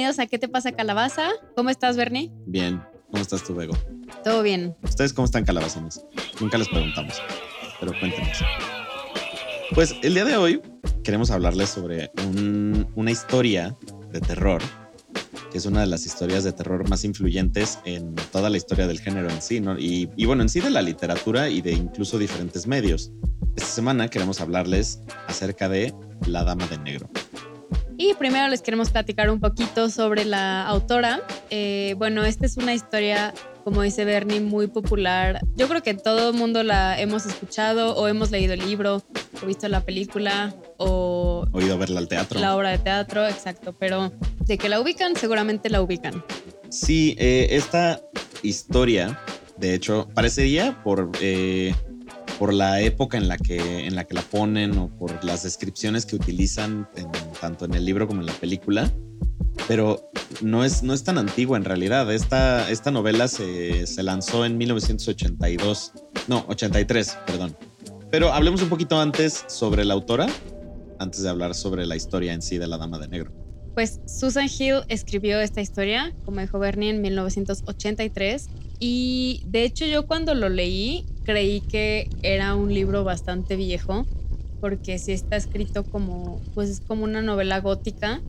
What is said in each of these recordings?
bienvenidos a ¿Qué te pasa, Calabaza? ¿Cómo estás, Bernie? Bien, ¿cómo estás tú, Bego? Todo bien. ¿Ustedes cómo están, calabazones? Nunca les preguntamos, pero cuéntenos. Pues el día de hoy queremos hablarles sobre un- una historia de terror, que es una de las historias de terror más influyentes en toda la historia del género en sí, ¿no? Y, y bueno, en sí de la literatura y de incluso diferentes medios. Esta semana queremos hablarles acerca de La Dama de Negro. Y primero les queremos platicar un poquito sobre la autora. Eh, bueno, esta es una historia, como dice Bernie, muy popular. Yo creo que todo el mundo la hemos escuchado o hemos leído el libro o visto la película o Oído verla al teatro. la obra de teatro, exacto. Pero de que la ubican, seguramente la ubican. Sí, eh, esta historia, de hecho, parecería por, eh, por la época en la, que, en la que la ponen o por las descripciones que utilizan en- tanto en el libro como en la película, pero no es, no es tan antigua en realidad. Esta, esta novela se, se lanzó en 1982, no, 83, perdón. Pero hablemos un poquito antes sobre la autora, antes de hablar sobre la historia en sí de la Dama de Negro. Pues Susan Hill escribió esta historia, como dijo Bernie, en 1983. Y de hecho yo cuando lo leí creí que era un libro bastante viejo, porque sí está escrito como, pues es como una novela gótica.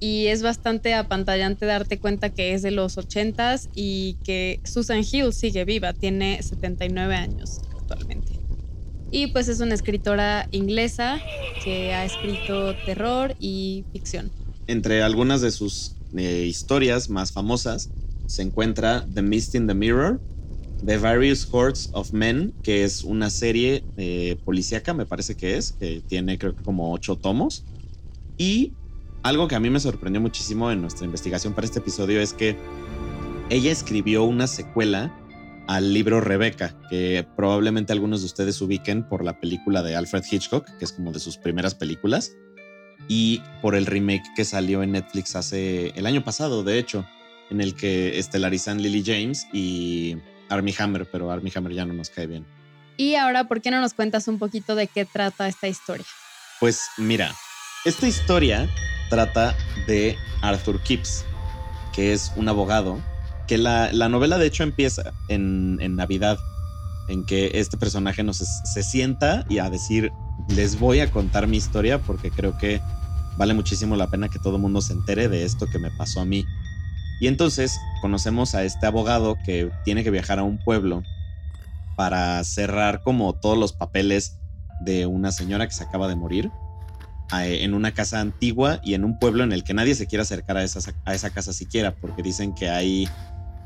Y es bastante apantallante darte cuenta que es de los 80s y que Susan Hill sigue viva, tiene 79 años actualmente. Y pues es una escritora inglesa que ha escrito terror y ficción. Entre algunas de sus eh, historias más famosas se encuentra The Mist in the Mirror, The Various Hordes of Men, que es una serie eh, policíaca, me parece que es, que tiene creo que como ocho tomos. Y algo que a mí me sorprendió muchísimo en nuestra investigación para este episodio es que ella escribió una secuela al libro Rebecca, que probablemente algunos de ustedes ubiquen por la película de Alfred Hitchcock, que es como de sus primeras películas y por el remake que salió en Netflix hace el año pasado, de hecho, en el que estelarizan Lily James y Armie Hammer, pero Armie Hammer ya no nos cae bien. Y ahora, ¿por qué no nos cuentas un poquito de qué trata esta historia? Pues mira, esta historia trata de Arthur Kipps, que es un abogado, que la, la novela de hecho empieza en, en Navidad, en que este personaje nos se sienta y a decir, les voy a contar mi historia porque creo que vale muchísimo la pena que todo el mundo se entere de esto que me pasó a mí. Y entonces conocemos a este abogado que tiene que viajar a un pueblo para cerrar como todos los papeles de una señora que se acaba de morir en una casa antigua y en un pueblo en el que nadie se quiere acercar a esa, a esa casa siquiera porque dicen que hay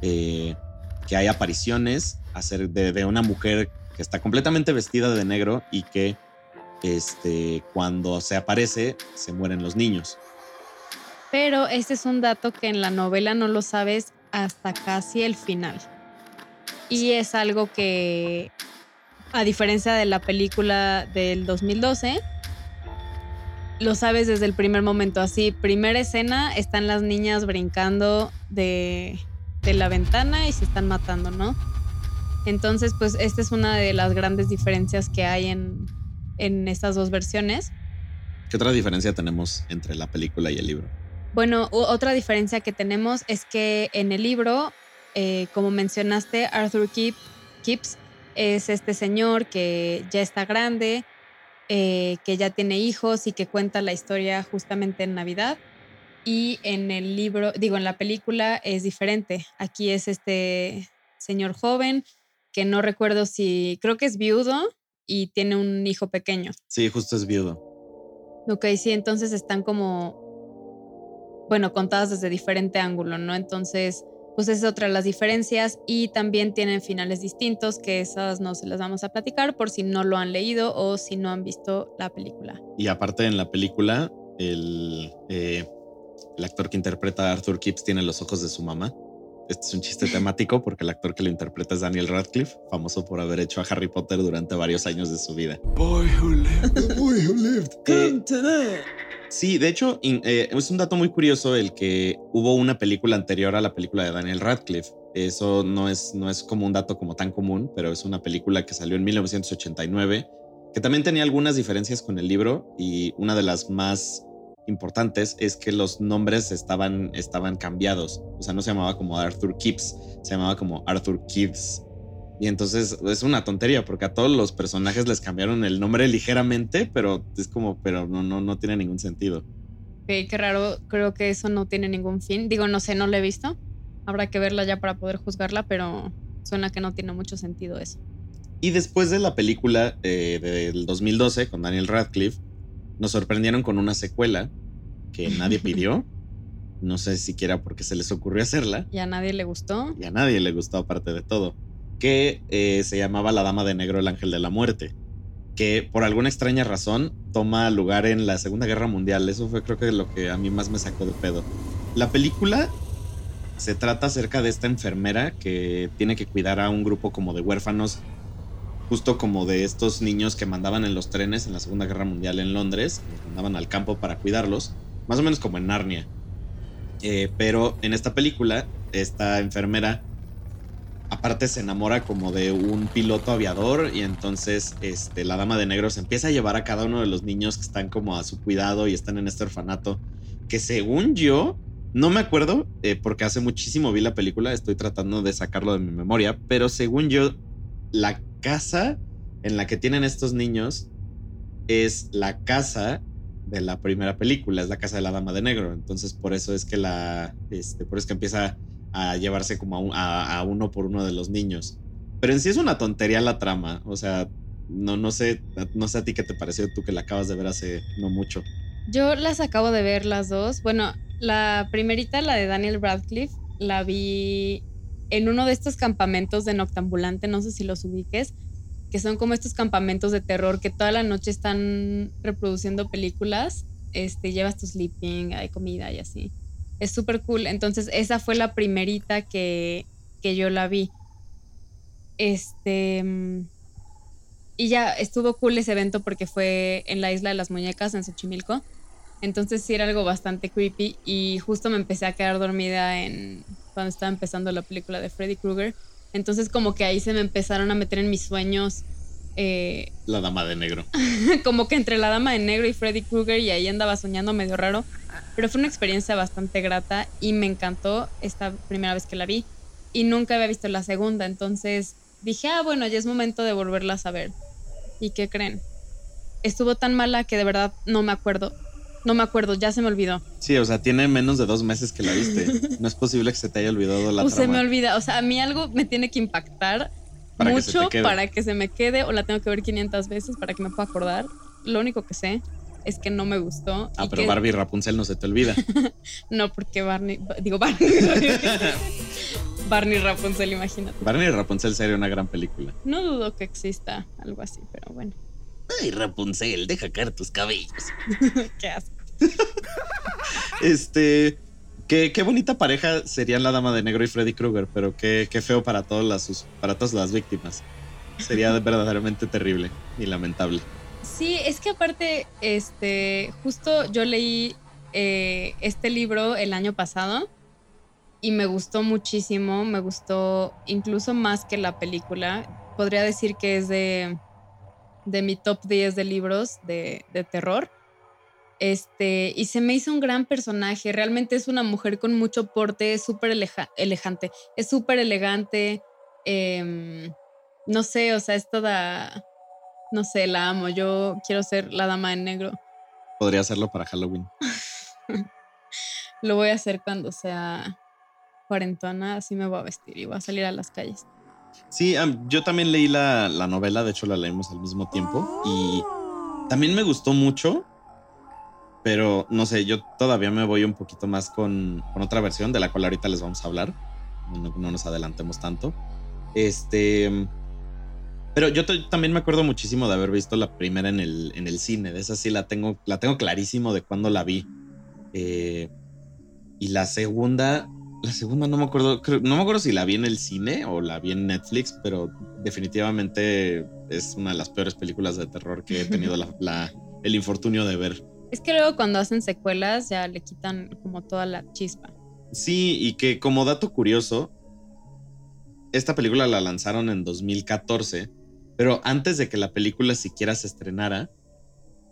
eh, que hay apariciones hacer de, de una mujer que está completamente vestida de negro y que este, cuando se aparece se mueren los niños. Pero este es un dato que en la novela no lo sabes hasta casi el final. Y es algo que, a diferencia de la película del 2012, lo sabes desde el primer momento. Así, primera escena, están las niñas brincando de, de la ventana y se están matando, ¿no? Entonces, pues esta es una de las grandes diferencias que hay en, en estas dos versiones. ¿Qué otra diferencia tenemos entre la película y el libro? Bueno, otra diferencia que tenemos es que en el libro, eh, como mencionaste, Arthur Kip- Kipps es este señor que ya está grande, eh, que ya tiene hijos y que cuenta la historia justamente en Navidad. Y en el libro, digo, en la película es diferente. Aquí es este señor joven que no recuerdo si, creo que es viudo y tiene un hijo pequeño. Sí, justo es viudo. Ok, sí, entonces están como, bueno, contadas desde diferente ángulo, ¿no? Entonces, pues esa es otra de las diferencias y también tienen finales distintos, que esas no se las vamos a platicar por si no lo han leído o si no han visto la película. Y aparte en la película, el, eh, el actor que interpreta a Arthur Kipps tiene los ojos de su mamá. Este es un chiste temático porque el actor que lo interpreta es Daniel Radcliffe, famoso por haber hecho a Harry Potter durante varios años de su vida. Boy who lived. The boy who lived. Come today. Sí, de hecho, eh, es un dato muy curioso el que hubo una película anterior a la película de Daniel Radcliffe. Eso no es, no es como un dato como tan común, pero es una película que salió en 1989, que también tenía algunas diferencias con el libro y una de las más importantes es que los nombres estaban, estaban cambiados. O sea, no se llamaba como Arthur Kipps, se llamaba como Arthur Kids. Y entonces es una tontería porque a todos los personajes les cambiaron el nombre ligeramente, pero es como, pero no, no, no tiene ningún sentido. Ok, qué raro, creo que eso no tiene ningún fin. Digo, no sé, no la he visto. Habrá que verla ya para poder juzgarla, pero suena que no tiene mucho sentido eso. Y después de la película eh, del 2012 con Daniel Radcliffe, nos sorprendieron con una secuela que nadie pidió. No sé siquiera por qué se les ocurrió hacerla. Y a nadie le gustó. Y a nadie le gustó aparte de todo. Que eh, se llamaba La Dama de Negro, el Ángel de la Muerte. Que por alguna extraña razón toma lugar en la Segunda Guerra Mundial. Eso fue creo que lo que a mí más me sacó de pedo. La película se trata acerca de esta enfermera que tiene que cuidar a un grupo como de huérfanos justo como de estos niños que mandaban en los trenes en la Segunda Guerra Mundial en Londres, los mandaban al campo para cuidarlos, más o menos como en Narnia. Eh, pero en esta película, esta enfermera aparte se enamora como de un piloto aviador y entonces este, la dama de negro se empieza a llevar a cada uno de los niños que están como a su cuidado y están en este orfanato, que según yo, no me acuerdo, eh, porque hace muchísimo vi la película, estoy tratando de sacarlo de mi memoria, pero según yo, la casa en la que tienen estos niños es la casa de la primera película, es la casa de la dama de negro. Entonces, por eso es que la. Este, por eso es que empieza a llevarse como a, uno por uno de los niños. Pero en sí es una tontería la trama. O sea, no, no sé, no sé a ti qué te pareció tú que la acabas de ver hace no mucho. Yo las acabo de ver las dos. Bueno, la primerita, la de Daniel Radcliffe, la vi en uno de estos campamentos de Noctambulante, no sé si los ubiques, que son como estos campamentos de terror que toda la noche están reproduciendo películas. Este, llevas tu sleeping, hay comida y así. Es súper cool. Entonces, esa fue la primerita que, que yo la vi. Este. Y ya estuvo cool ese evento porque fue en la isla de las muñecas, en Xochimilco. Entonces sí era algo bastante creepy y justo me empecé a quedar dormida en cuando estaba empezando la película de Freddy Krueger. Entonces como que ahí se me empezaron a meter en mis sueños. Eh, la dama de negro. como que entre la dama de negro y Freddy Krueger y ahí andaba soñando medio raro. Pero fue una experiencia bastante grata y me encantó esta primera vez que la vi. Y nunca había visto la segunda. Entonces dije, ah, bueno, ya es momento de volverlas a ver. ¿Y qué creen? Estuvo tan mala que de verdad no me acuerdo no me acuerdo, ya se me olvidó. Sí, o sea, tiene menos de dos meses que la viste. No es posible que se te haya olvidado la o Se me olvida, o sea, a mí algo me tiene que impactar mucho para que se me quede o la tengo que ver 500 veces para que me pueda acordar. Lo único que sé es que no me gustó. Ah, pero Barbie Rapunzel no se te olvida. no, porque Barney, digo Barney. Barney Rapunzel, imagínate. Barney Rapunzel sería una gran película. No dudo que exista algo así, pero bueno. Ay, Rapunzel, deja caer tus cabellos. Qué asco. este. Qué, qué, bonita pareja serían la dama de negro y Freddy Krueger, pero qué, qué feo para, todas las, para todas las víctimas. Sería verdaderamente terrible y lamentable. Sí, es que aparte, este, justo yo leí eh, este libro el año pasado y me gustó muchísimo, me gustó incluso más que la película. Podría decir que es de, de mi top 10 de libros de, de terror. Este, y se me hizo un gran personaje. Realmente es una mujer con mucho porte, es súper elegante, es súper elegante. Em, no sé, o sea, es toda. No sé, la amo. Yo quiero ser la dama en negro. Podría hacerlo para Halloween. Lo voy a hacer cuando sea cuarentona, así me voy a vestir y voy a salir a las calles. Sí, yo también leí la, la novela, de hecho la leímos al mismo tiempo y también me gustó mucho pero no sé, yo todavía me voy un poquito más con, con otra versión de la cual ahorita les vamos a hablar. No, nos adelantemos tanto. Este. Pero yo también me acuerdo muchísimo de haber visto la primera en el, en el cine. De esa sí la tengo, la tengo clarísimo de cuándo la vi. Eh, y la segunda, la segunda no me acuerdo, no me acuerdo si la vi en el cine o la vi en Netflix, pero definitivamente es una de las peores películas de terror que he tenido el infortunio de ver. Es que luego cuando hacen secuelas ya le quitan como toda la chispa. Sí, y que como dato curioso, esta película la lanzaron en 2014, pero antes de que la película siquiera se estrenara,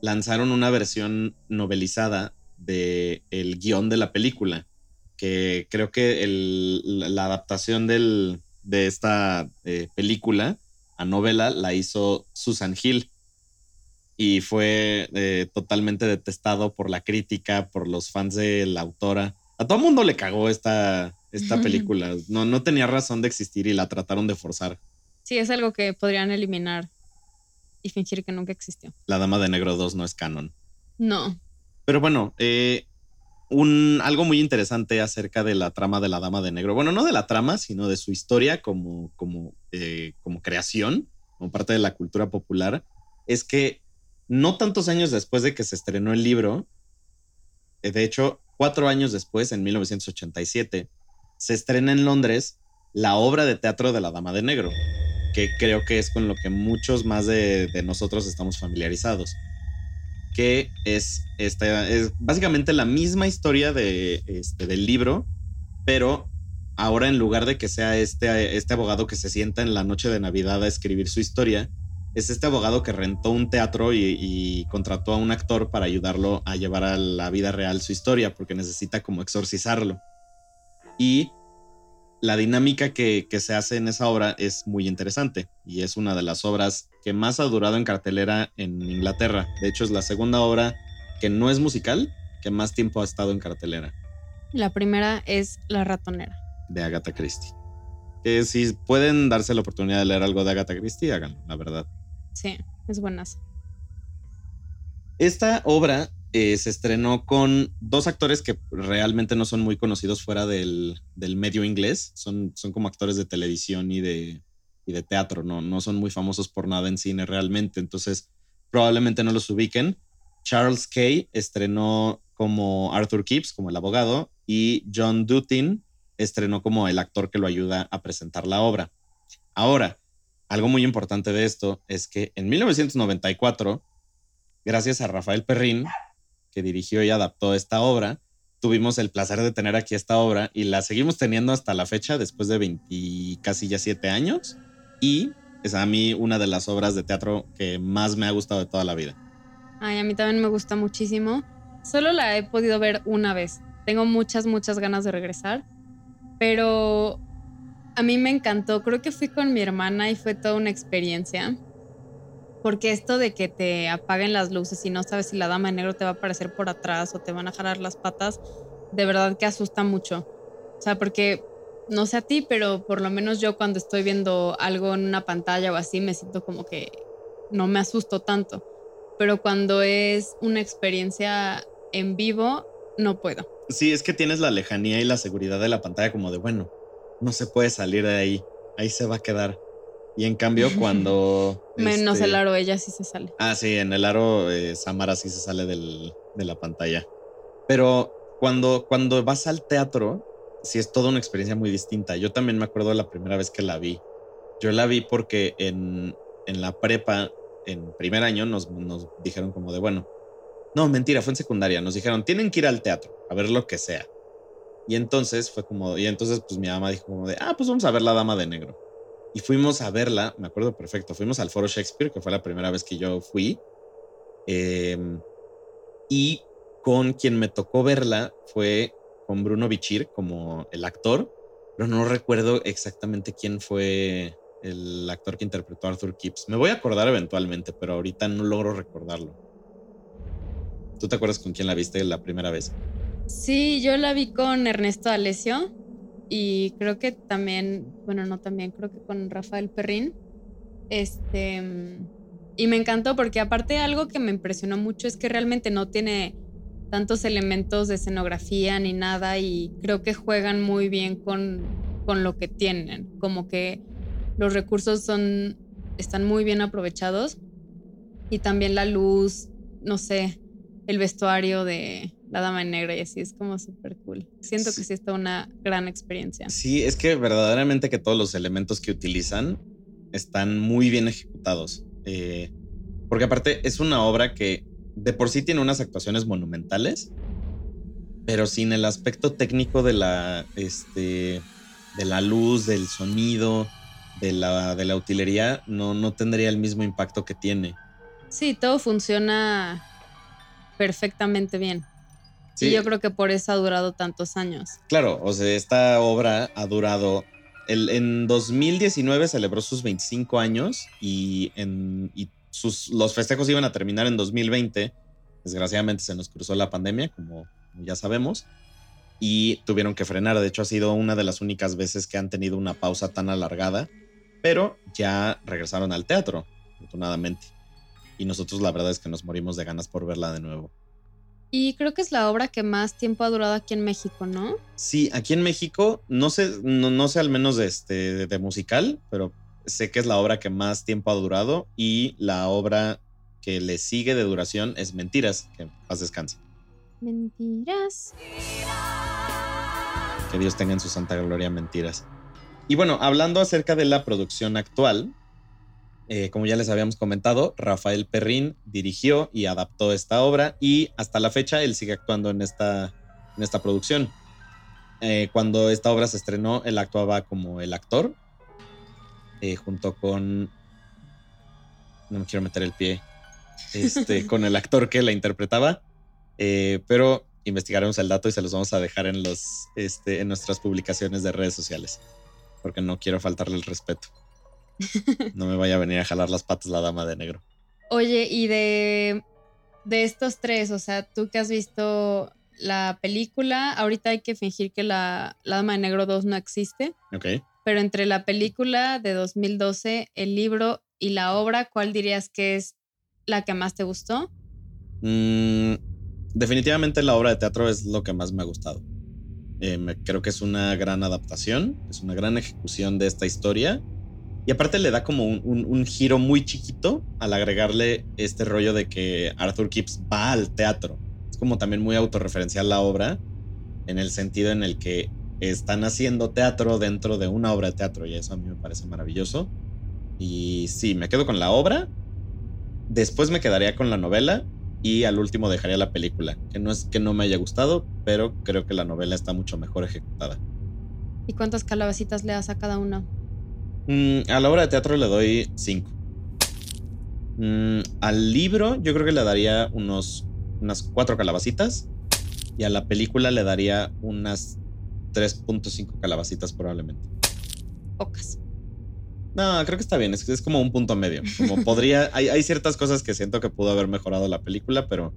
lanzaron una versión novelizada de el guion de la película, que creo que el- la adaptación del, de esta eh, película a novela la hizo Susan Hill y fue eh, totalmente detestado por la crítica, por los fans de la autora. A todo mundo le cagó esta, esta película. No, no tenía razón de existir y la trataron de forzar. Sí, es algo que podrían eliminar y fingir que nunca existió. La Dama de Negro 2 no es canon. No. Pero bueno, eh, un, algo muy interesante acerca de la trama de la Dama de Negro. Bueno, no de la trama, sino de su historia como, como, eh, como creación, como parte de la cultura popular, es que no tantos años después de que se estrenó el libro, eh, de hecho, cuatro años después, en 1987, se estrena en Londres la obra de teatro de la Dama de Negro, que creo que es con lo que muchos más de, de nosotros estamos familiarizados que es, esta, es básicamente la misma historia de, este, del libro, pero ahora en lugar de que sea este, este abogado que se sienta en la noche de Navidad a escribir su historia, es este abogado que rentó un teatro y, y contrató a un actor para ayudarlo a llevar a la vida real su historia, porque necesita como exorcizarlo. Y la dinámica que, que, se hace en esa obra es muy interesante y es una de las obras que más ha durado en cartelera en Inglaterra. De hecho, es la segunda obra que no es musical que más tiempo ha estado en cartelera. La primera es La ratonera. De Agatha Christie. Que si pueden darse la oportunidad de leer algo de Agatha Christie, háganlo, la verdad. Sí, es buenas. Esta obra eh, se estrenó con dos actores que realmente no son muy conocidos fuera del, del medio inglés. Son, son, como actores de televisión y de, y de teatro, ¿no? no son muy famosos por nada en cine realmente. Entonces, probablemente no los ubiquen. Charles Kay estrenó como Arthur Kipps, como el abogado, y John Dutin estrenó como el actor que lo ayuda a presentar la obra. Ahora, algo muy importante de esto es que en 1994, gracias a Rafael Perrín, que dirigió y adaptó esta obra, tuvimos el placer de tener aquí esta obra y la seguimos teniendo hasta la fecha, después de 20, casi ya 7 años. Y es a mí una de las obras de teatro que más me ha gustado de toda la vida. Ay, a mí también me gusta muchísimo. Solo la he podido ver una vez. Tengo muchas, muchas ganas de regresar. Pero a mí me encantó. Creo que fui con mi hermana y fue toda una experiencia. Porque esto de que te apaguen las luces y no sabes si la dama de negro te va a aparecer por atrás o te van a jalar las patas, de verdad que asusta mucho. O sea, porque no sé a ti, pero por lo menos yo cuando estoy viendo algo en una pantalla o así, me siento como que no me asusto tanto. Pero cuando es una experiencia en vivo, no puedo. Sí, es que tienes la lejanía y la seguridad de la pantalla como de, bueno, no se puede salir de ahí, ahí se va a quedar. Y en cambio, cuando. Menos este... el aro, ella sí se sale. Ah, sí, en el aro, eh, Samara sí se sale del, de la pantalla. Pero cuando, cuando vas al teatro, sí es toda una experiencia muy distinta. Yo también me acuerdo de la primera vez que la vi. Yo la vi porque en, en la prepa, en primer año, nos, nos dijeron como de, bueno, no, mentira, fue en secundaria. Nos dijeron, tienen que ir al teatro a ver lo que sea. Y entonces fue como, y entonces pues mi mamá dijo como de, ah, pues vamos a ver la Dama de Negro. Y fuimos a verla, me acuerdo perfecto, fuimos al Foro Shakespeare, que fue la primera vez que yo fui. Eh, y con quien me tocó verla fue con Bruno Bichir como el actor, pero no recuerdo exactamente quién fue el actor que interpretó a Arthur Kipps. Me voy a acordar eventualmente, pero ahorita no logro recordarlo. ¿Tú te acuerdas con quién la viste la primera vez? Sí, yo la vi con Ernesto Alesio y creo que también, bueno, no también, creo que con Rafael Perrín. Este, y me encantó porque aparte algo que me impresionó mucho es que realmente no tiene tantos elementos de escenografía ni nada y creo que juegan muy bien con, con lo que tienen, como que los recursos son, están muy bien aprovechados y también la luz, no sé, el vestuario de la dama en negra y así es como súper cool. Siento que sí está una gran experiencia. Sí, es que verdaderamente que todos los elementos que utilizan están muy bien ejecutados. Eh, porque aparte es una obra que de por sí tiene unas actuaciones monumentales, pero sin el aspecto técnico de la, este, de la luz, del sonido, de la, de la utilería, no, no tendría el mismo impacto que tiene. Sí, todo funciona perfectamente bien. Sí. Y yo creo que por eso ha durado tantos años. Claro, o sea, esta obra ha durado. El, en 2019 celebró sus 25 años y, en, y sus, los festejos iban a terminar en 2020. Desgraciadamente se nos cruzó la pandemia, como ya sabemos, y tuvieron que frenar. De hecho, ha sido una de las únicas veces que han tenido una pausa tan alargada, pero ya regresaron al teatro, afortunadamente. Y nosotros la verdad es que nos morimos de ganas por verla de nuevo. Y creo que es la obra que más tiempo ha durado aquí en México, ¿no? Sí, aquí en México, no sé, no, no sé al menos de, este, de, de musical, pero sé que es la obra que más tiempo ha durado y la obra que le sigue de duración es Mentiras, que paz descanse. Mentiras. Que Dios tenga en su santa gloria mentiras. Y bueno, hablando acerca de la producción actual, eh, como ya les habíamos comentado, Rafael Perrín dirigió y adaptó esta obra y hasta la fecha él sigue actuando en esta, en esta producción. Eh, cuando esta obra se estrenó, él actuaba como el actor, eh, junto con... No me quiero meter el pie. Este, con el actor que la interpretaba. Pero investigaremos el dato y se los vamos a dejar en, los, este, en nuestras publicaciones de redes sociales. Porque no quiero faltarle el respeto. No me vaya a venir a jalar las patas la dama de negro. Oye, y de, de estos tres, o sea, tú que has visto la película, ahorita hay que fingir que la, la Dama de Negro 2 no existe, Ok. pero entre la película de 2012, el libro y la obra, ¿cuál dirías que es la que más te gustó? Mm, definitivamente la obra de teatro es lo que más me ha gustado. Eh, me- creo que es una gran adaptación, es una gran ejecución de esta historia. Y aparte le da como un, giro muy chiquito al agregarle este rollo de que Arthur Kipps va al teatro. Es como también muy autorreferencial la obra, en el sentido en el que están haciendo teatro dentro de una obra de teatro y eso a mí me parece maravilloso. Y sí, me quedo con la obra, después me quedaría con la novela y al último dejaría la película, que no es que no me haya gustado, pero creo que la novela está mucho mejor ejecutada. ¿Y cuántas calabacitas le das a cada uno? Mm, a la obra de teatro le doy 5. al libro yo creo que le daría unos, unas 4 calabacitas y a la película le daría unas 3.5 calabacitas probablemente. Pocas. No, creo que está bien, es, es como un punto medio. Como podría, hay, hay ciertas cosas que siento que pudo haber mejorado la película, pero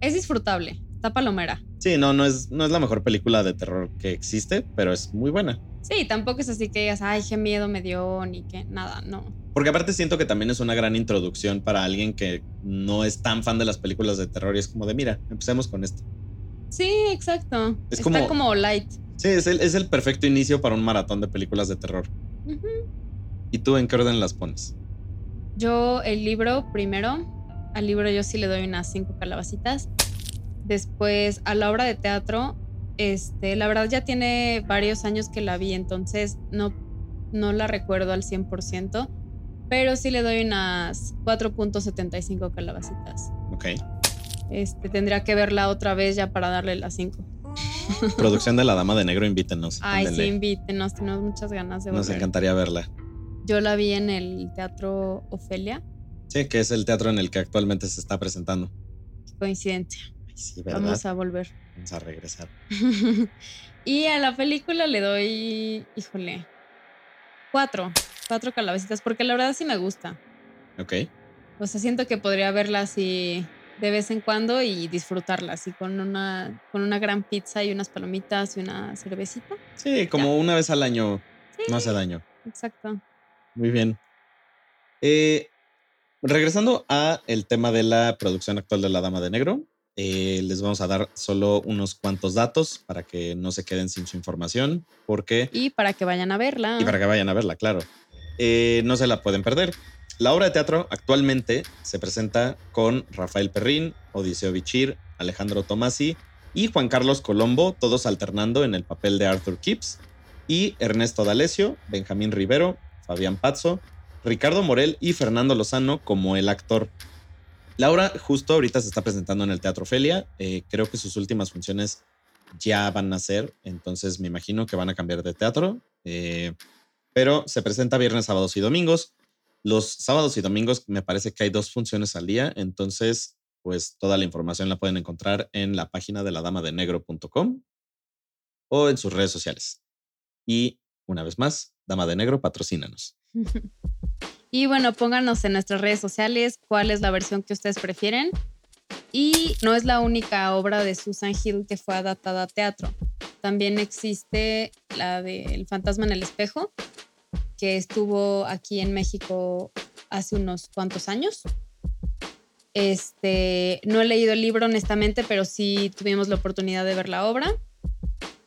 Es disfrutable, está palomera. Sí, no, no es, no es la mejor película de terror que existe, pero es muy buena. Sí, tampoco es así que digas, ay, qué miedo me dio, ni que nada, no. Porque aparte siento que también es una gran introducción para alguien que no es tan fan de las películas de terror y es como de, mira, empecemos con esto. Sí, exacto. Es Está como- como, light. Sí, es el, es el perfecto inicio para un maratón de películas de terror. ¿Y tú en qué orden las pones? Yo el libro primero, al libro yo sí le doy unas cinco calabacitas. Después a la obra de teatro, este, la verdad ya tiene varios años que la vi, entonces no, no la recuerdo al 100%, pero sí le doy unas 4.75 calabacitas. Ok. Este, tendría que verla otra vez ya para darle las 5. Producción de La Dama de Negro, invítenos. Ay, sí, invítenos, tenemos muchas ganas de Nos volver. encantaría verla. Yo la vi en el Teatro Ofelia. Sí, que es el teatro en el que actualmente se está presentando. Qué coincidencia. Ay, sí, ¿verdad? Vamos a volver. Vamos a regresar. y a la película le doy, híjole, cuatro, cuatro calabacitas, porque la verdad sí me gusta. Ok. O sea, siento que podría verla así de vez en cuando y disfrutarla, así con una, con una gran pizza y unas palomitas y una cervecita. Sí, como una vez al año Sí, no hace daño. exacto. Muy bien. Eh, regresando a el tema de la producción actual de La Dama de Negro, eh, les vamos a dar solo unos cuantos datos para que no se queden sin su información, porque Y para que vayan a verla. y para que vayan a verla, claro. Eh, no se la pueden perder. La obra de teatro actualmente se presenta con Rafael Perrín, Odiseo Bichir, Alejandro Tomasi y Juan Carlos Colombo, todos alternando en el papel de Arthur Kipps, y Ernesto D'Alessio, Benjamín Rivero, Fabián Pazzo, Ricardo Morel y Fernando Lozano como el actor. La obra justo ahorita se está presentando en el Teatro Ofelia. Eh, creo que sus últimas funciones ya van a ser, entonces me imagino que van a cambiar de teatro. Eh, pero se presenta viernes, sábados y domingos. Los sábados y domingos me parece que hay dos funciones al día, entonces pues toda la información la pueden encontrar en la página de la dama de negro.com o en sus redes sociales. Y una vez más, Dama de Negro, patrocínanos. y bueno, pónganos en nuestras redes sociales cuál es la versión que ustedes prefieren. Y no es la única obra de Susan Hill que fue adaptada a teatro. También existe la de El fantasma en el espejo, que estuvo aquí en México hace unos cuantos años. Este, no he leído el libro honestamente, pero sí tuvimos la oportunidad de ver la obra.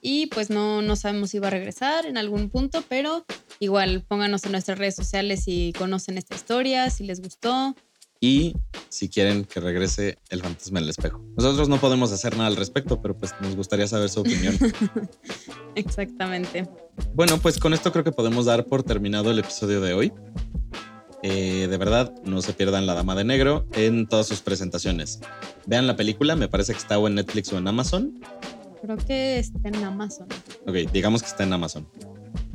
Y pues no, no sabemos si va a regresar en algún punto, pero igual pónganos en nuestras redes sociales si conocen esta historia, si les gustó. Y si quieren que regrese el fantasma en el espejo. Nosotros no podemos hacer nada al respecto, pero pues nos gustaría saber su opinión. Exactamente. Bueno, pues con esto creo que podemos dar por terminado el episodio de hoy. Eh, de verdad, no se pierdan La Dama de Negro en todas sus presentaciones. Vean la película, me parece que está o en Netflix o en Amazon. Creo que está en Amazon. Ok, digamos que está en Amazon.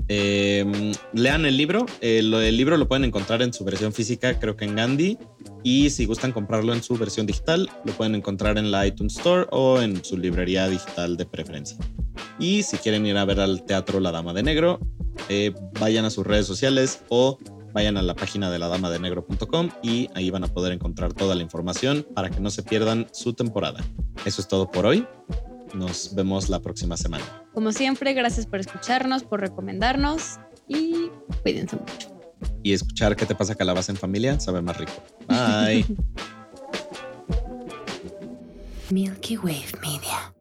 Em, lean el libro. Eh, el libro lo pueden encontrar en su versión física, creo que en Gandhi. Y si gustan comprarlo en su versión digital, lo pueden encontrar en la iTunes Store o en su librería digital de preferencia. Y si quieren ir a ver al teatro La Dama de Negro, eh, vayan a sus redes sociales o vayan a la página de la dama de negro.com y ahí van a poder encontrar toda la información para que no se pierdan su temporada. Eso es todo por hoy. Nos vemos la próxima semana. Como siempre, gracias por escucharnos, por recomendarnos y cuídense mucho. Y escuchar qué te pasa calabaza en familia sabe más rico. Bye. Milky Wave Media.